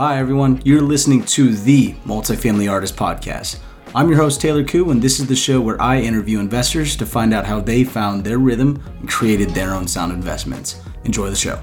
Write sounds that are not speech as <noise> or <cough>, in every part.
Hi, everyone. You're listening to the Multifamily Artist Podcast. I'm your host, Taylor Koo, and this is the show where I interview investors to find out how they found their rhythm and created their own sound investments. Enjoy the show.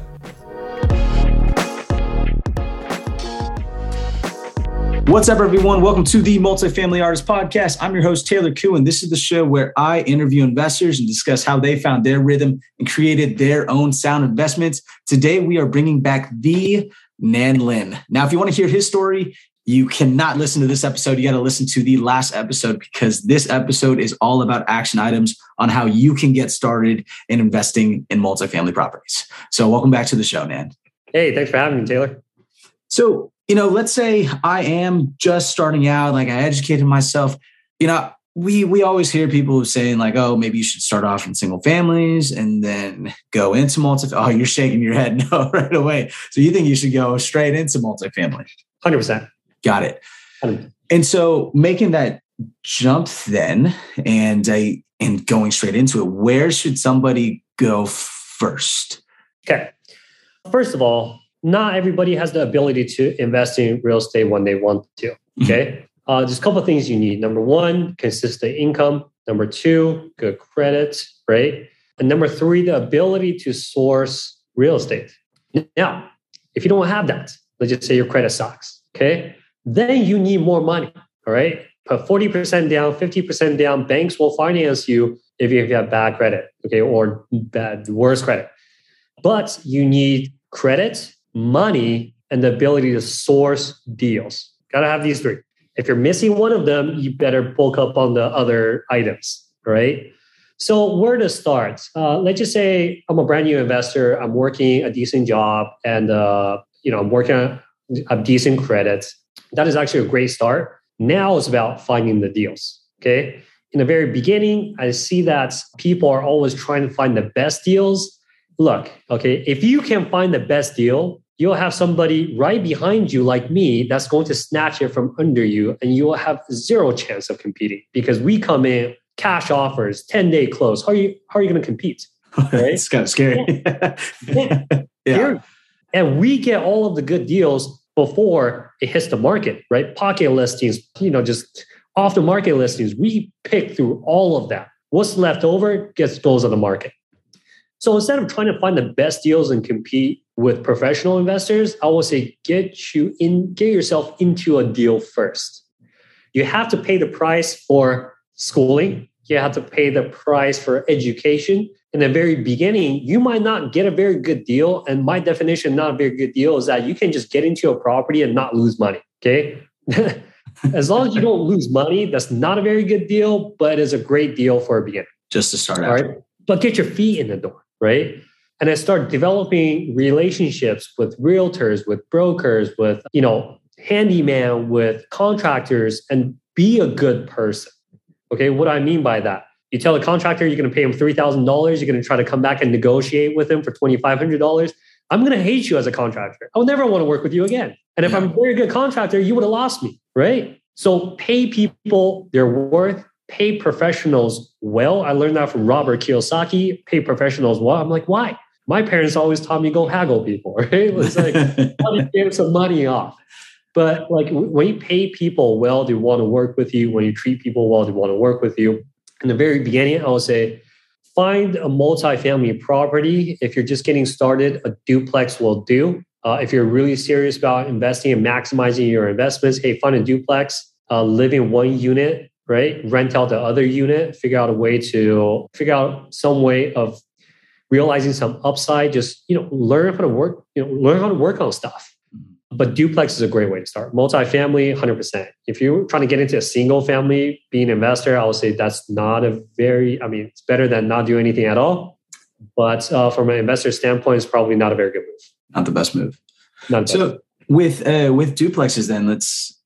What's up, everyone? Welcome to the Multifamily Artist Podcast. I'm your host, Taylor Koo, and this is the show where I interview investors and discuss how they found their rhythm and created their own sound investments. Today, we are bringing back the Nan Lin. Now, if you want to hear his story, you cannot listen to this episode. You got to listen to the last episode because this episode is all about action items on how you can get started in investing in multifamily properties. So, welcome back to the show, Nan. Hey, thanks for having me, Taylor. So, you know, let's say I am just starting out, like I educated myself. You know, we we always hear people saying like, oh, maybe you should start off in single families and then go into multi. Oh, you're shaking your head <laughs> no right away. So you think you should go straight into multifamily? Hundred percent. Got it. 100%. And so making that jump then and uh, and going straight into it, where should somebody go first? Okay. First of all, not everybody has the ability to invest in real estate when they want to. Okay. Uh, there's a couple of things you need. Number one, consistent income. Number two, good credit, right? And number three, the ability to source real estate. Now, if you don't have that, let's just say your credit sucks, okay? Then you need more money, all right? Put 40% down, 50% down. Banks will finance you if you have bad credit, okay, or bad, worse credit. But you need credit, money, and the ability to source deals. Gotta have these three. If you're missing one of them, you better bulk up on the other items, right? So where to start? Uh, let's just say I'm a brand new investor. I'm working a decent job, and uh, you know I'm working a decent credit. That is actually a great start. Now it's about finding the deals. Okay. In the very beginning, I see that people are always trying to find the best deals. Look, okay, if you can find the best deal, you'll have somebody right behind you like me that's going to snatch it from under you and you will have zero chance of competing because we come in cash offers 10 day close. How are you how are you going to compete <laughs> right? it's kind of scary. <laughs> Yeah. yeah. and we get all of the good deals before it hits the market right? Pocket listings you know just off the market listings. We pick through all of that. What's left over gets goes on the market so instead of trying to find the best deals and compete with professional investors, I will say get you in, get yourself into a deal first. You have to pay the price for schooling. You have to pay the price for education. In the very beginning, you might not get a very good deal. And my definition, not a very good deal, is that you can just get into a property and not lose money. Okay. <laughs> as long as you don't lose money, that's not a very good deal, but it's a great deal for a beginner. Just to start out. Right. But get your feet in the door right? And I start developing relationships with realtors, with brokers, with, you know, handyman, with contractors, and be a good person. Okay, what do I mean by that? You tell the contractor you're going to pay him $3,000, you're going to try to come back and negotiate with him for $2,500. I'm going to hate you as a contractor. I will never want to work with you again. And if. I'm a very good contractor, you would have lost me, right? So pay people their worth, pay professionals well. I learned that from Robert Kiyosaki, pay professionals well. I'm like, why? My parents always taught me go haggle people, <laughs> right? It's like, <laughs> to get some money off. But like when you pay people well, they want to work with you. When you treat people well, they want to work with you. In the very beginning, I would say find a multifamily property. If you're just getting started, a duplex will do. Uh, if you're really serious about investing and maximizing your investments, hey, find a duplex, uh, live in one unit, right? Rent out the other unit, figure out a way to figure out some way of realizing some upside. Just you know, learn how to work. You know, learn how to work on stuff. But duplex is a great way to start. Multifamily, 100%. If you're trying to get into a single family, being an investor, I would say that's not a very, I mean, it's better than not do anything at all. But uh, from an investor standpoint, it's probably not a very good move. Not the best move. Not so best. with uh, with duplexes, then let's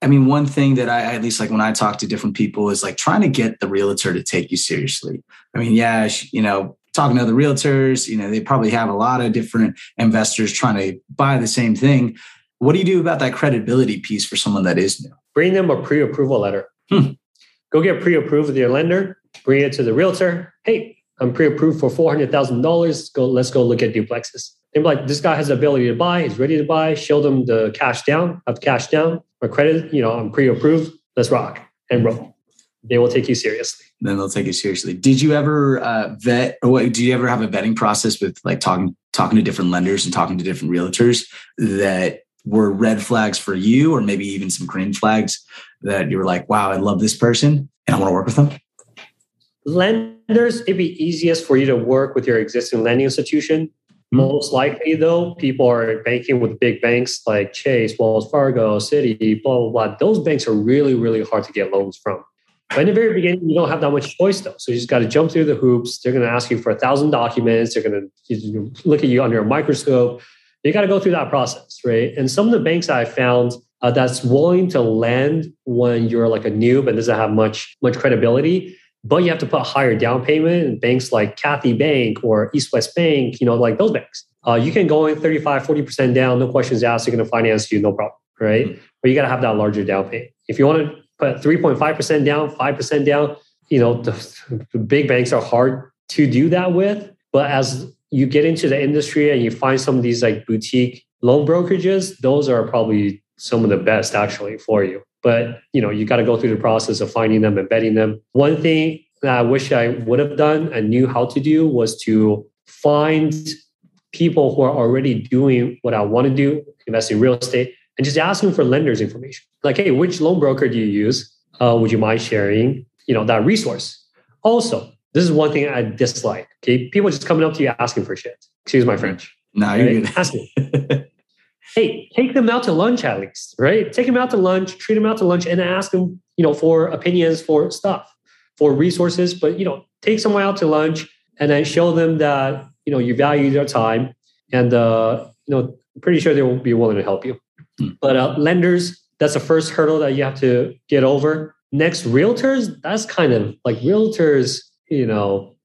I mean, one thing that I at least like when I talk to different people is like trying to get the realtor to take you seriously. I mean, yeah, you know, talking to other realtors, you know, they probably have a lot of different investors trying to buy the same thing. What do you do about that credibility piece for someone that is new? Bring them a pre-approval letter. Hmm. Go get pre-approved with your lender. Bring it to the realtor. Hey, I'm pre-approved for four hundred thousand dollars. Go, let's go look at duplexes. They're like, this guy has the ability to buy, he's ready to buy, show them the cash down, have cash down, my credit, you know, I'm pre-approved, let's rock and roll. They will take you seriously. Then they'll take you seriously. Did you ever uh, vet or what, do you ever have a vetting process with like talking talking to different lenders and talking to different realtors that were red flags for you or maybe even some green flags that you were like, wow, I love this person and I want to work with them? Lenders, it'd be easiest for you to work with your existing lending institution. Mm-hmm. Most likely, though, people are banking with big banks like Chase, Wells Fargo, Citi, blah, blah, blah. Those banks are really, really hard to get loans from. But in the very beginning, you don't have that much choice, though. So you just got to jump through the hoops. They're going to ask you for a thousand documents. They're going to look at you under a microscope. You got to go through that process, right? And some of the banks I found uh, that's willing to lend when you're like a noob and doesn't have much much credibility, but you have to put a higher down payment. And banks like Cathay Bank or East West Bank, you know, like those banks, uh, you can go in 35, 40% down, no questions asked. They're going to finance you, no problem, right? Mm-hmm. But you got to have that larger down payment. If you want to put 3.5% down, 5% down, you know, the, the big banks are hard to do that with. But as you get into the industry and you find some of these like boutique loan brokerages, those are probably some of the best actually for you. But you know, you got to go through the process of finding them and vetting them. One thing that I wish I would have done and knew how to do was to find people who are already doing what I want to do, invest in real estate, and just ask them for lenders information. Like, hey, which loan broker do you use? Uh, would you mind sharing, you know, that resource? Also, this is one thing I dislike. Okay, people just coming up to you asking for shit. Excuse my French. No, you're right? good. <laughs> hey, take them out to lunch at least, right? Take them out to lunch, treat them out to lunch, and ask them, you know, for opinions, for stuff, for resources. But you know, take someone out to lunch and then show them that you know you value their time, and uh, you know, I'm pretty sure they will be willing to help you. Hmm. But uh, lenders, that's the first hurdle that you have to get over. Next, realtors, that's kind of like realtors, you know,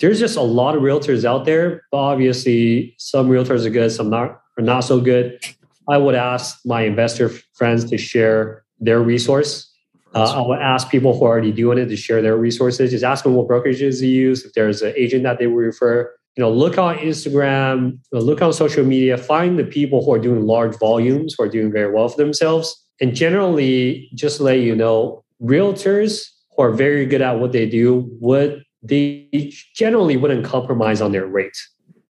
there's just a lot of realtors out there. But obviously, some realtors are good, some not are not so good. I would ask my investor friends to share their resource. Uh, I would ask people who are already doing it to share their resources. Just ask them what brokerages they use. If there's an agent that they would refer, you know, look on Instagram, look on social media, find the people who are doing large volumes, who are doing very well for themselves. And generally, just let you know, realtors who are very good at what they do would they generally wouldn't compromise on their rate.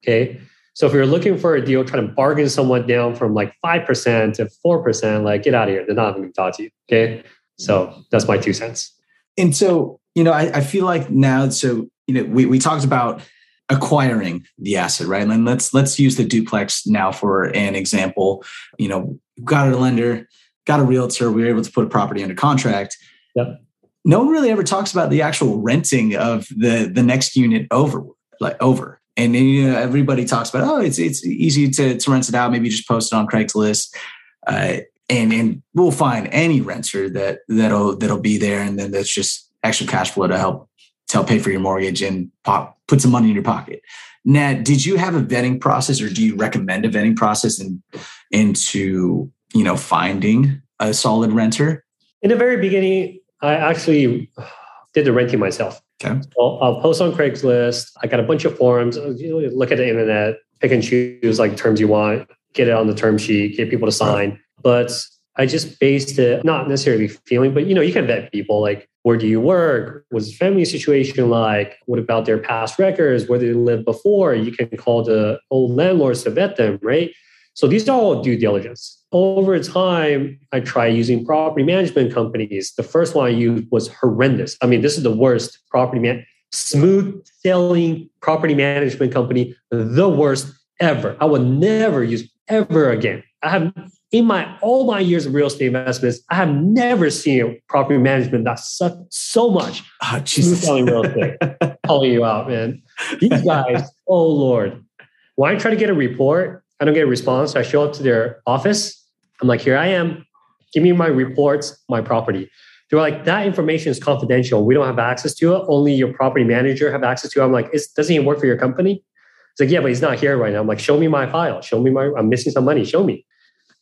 Okay. So if you're looking for a deal, trying to bargain someone down from like 5% to 4%, like get out of here. They're not even going to talk to you. Okay. So that's my two cents. And so, you know, I, I feel like now, so, you know, we, we talked about acquiring the asset, right? And let's, let's use the duplex now for an example. You know, got a lender, got a realtor, we were able to put a property under contract. Yep no one really ever talks about the actual renting of the the next unit over like over and you know everybody talks about oh it's it's easy to, to rent it out. Maybe just post it on craigslist. Uh, and and we'll find any renter that that'll that'll be there. And then that's just extra cash flow to help to help pay for your mortgage and pop, put some money in your pocket. Nan, did you have a vetting process or do you recommend a vetting process in, into you know finding a solid renter? In the very beginning I actually did the renting myself. Okay. So I'll post on Craigslist. I got a bunch of forums. You look at the internet, pick and choose like terms you want, get it on the term sheet, get people to sign. But I just based it not necessarily feeling, but you know, you can vet people like where do you work? What's the family situation like? What about their past records? Where did they live before? You can call the old landlords to vet them, right? So these are all due diligence. Over time, I tried using property management companies. The first one I used was horrendous. I mean, this is the worst property man, smooth selling property management company, the worst ever. I would never use ever again. I have in my all my years of real estate investments, I have never seen a property management that sucked so much. Oh, smooth selling real estate. <laughs> calling you out, man. These guys, oh Lord. When I try to get a report, I don't get a response. I show up to their office. I'm like, here I am. Give me my reports, my property. They're like, that information is confidential. We don't have access to it. Only your property manager have access to it. I'm like, it doesn't even work for your company? It's like, yeah, but he's not here right now. I'm like, show me my file. Show me my, I'm missing some money. Show me.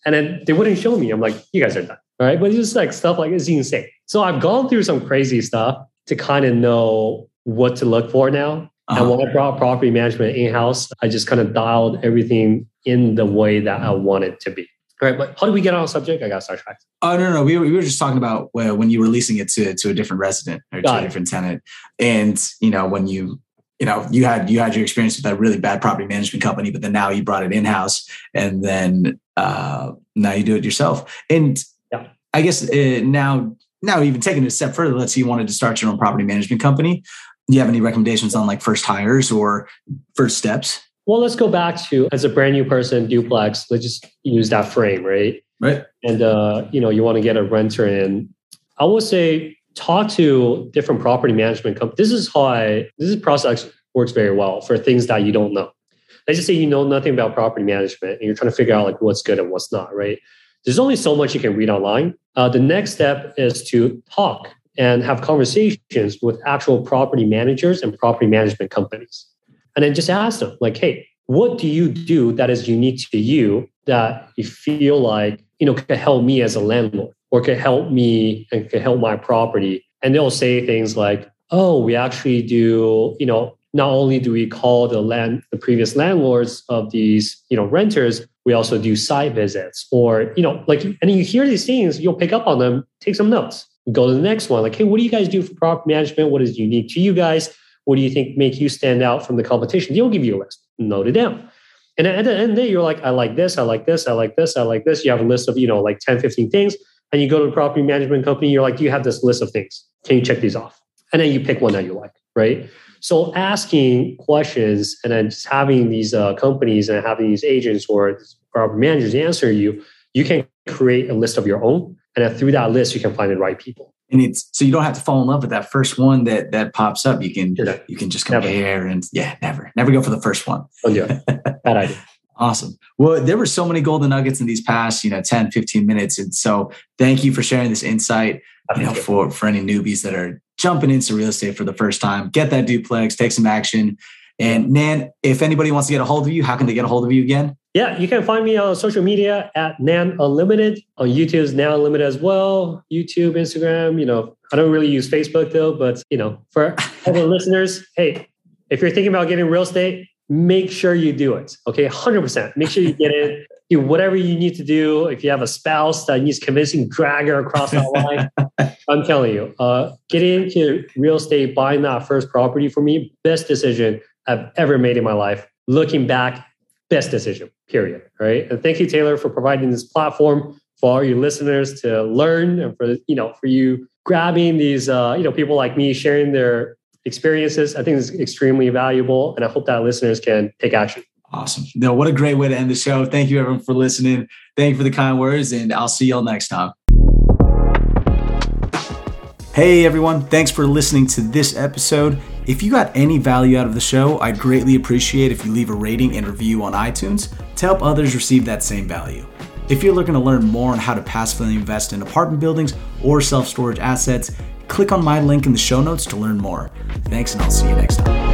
And then they wouldn't show me. I'm like, you guys are done. All right. But it's just like stuff like it's insane. So I've gone through some crazy stuff to kind of know what to look for now. Uh-huh. And when I brought property management in house, I just kind of dialed everything in the way that I want it to be. All right, but how do we get on a subject? I got sidetracked. Oh no, no, we, we were just talking about when you were leasing it to to a different resident or got to it. a different tenant, and you know when you you know you had you had your experience with that really bad property management company, but then now you brought it in house, and then uh, now you do it yourself. And yeah. I guess uh, now now even taking it a step further, let's say you wanted to start your own property management company. Do you have any recommendations on like first hires or first steps? Well, let's go back to as a brand new person, duplex. Let's just use that frame, right? Right. And uh, you know, you want to get a renter in. I would say talk to different property management companies. This is how I this is process works very well for things that you don't know. Let's just say you know nothing about property management and you're trying to figure out like what's good and what's not, right? There's only so much you can read online. Uh, the next step is to talk and have conversations with actual property managers and property management companies. And then just ask them like hey what do you do that is unique to you that you feel like you know could help me as a landlord or could help me and could help my property? And they'll say things like oh we actually do you know not only do we call the land the previous landlords of these you know renters we also do site visits or you know like and you hear these things you'll pick up on them take some notes go to the next one like hey what do you guys do for property management what is unique to you guys what do you think make you stand out from the competition? They'll give you a list. Note it down. And at the end of the day, you're like, I like this, I like this, I like this, I like this. You have a list of, you know, like 10, 15 things. And you go to a property management company, you're like, do you have this list of things? Can you check these off? And then you pick one that you like, right? So asking questions and then just having these uh, companies and having these agents or property managers answer you, you can create a list of your own. And then through that list, you can find the right people and it's so you don't have to fall in love with that first one that that pops up. You can yeah. you can just compare never. and yeah, never never go for the first one. Oh yeah, <laughs> bad idea. Awesome. Well, there were so many golden nuggets in these past, you know, 10, 15 minutes. And so thank you for sharing this insight, you know, for, for any newbies that are jumping into real estate for the first time. Get that duplex, take some action. And Nan, if anybody wants to get a hold of you, how can they get a hold of you again? Yeah, you can find me on social media at Nan Unlimited. On YouTube's Nan Unlimited as well. YouTube, Instagram. You know, I don't really use Facebook though, but you know, for <laughs> other listeners, hey, if you're thinking about getting real estate, make sure you do it. Okay, hundred percent. Make sure you get it. <laughs> Do whatever you need to do. If you have a spouse that needs convincing, drag her across that line. <laughs> I'm telling you, uh, getting into real estate, buying that first property for me, best decision I've ever made in my life. Looking back, best decision, period. Right. And thank you, Taylor, for providing this platform for all your listeners to learn and for, you know, for you grabbing these, uh, you know, people like me sharing their experiences. I think is extremely valuable. And I hope that listeners can take action. Awesome. No, what a great way to end the show. Thank you everyone for listening. Thank you for the kind words and I'll see y'all next time. Hey everyone, thanks for listening to this episode. If you got any value out of the show, I'd greatly appreciate if you leave a rating and review on iTunes to help others receive that same value. If you're looking to learn more on how to passively invest in apartment buildings or self storage assets, click on my link in the show notes to learn more. Thanks, and I'll see you next time.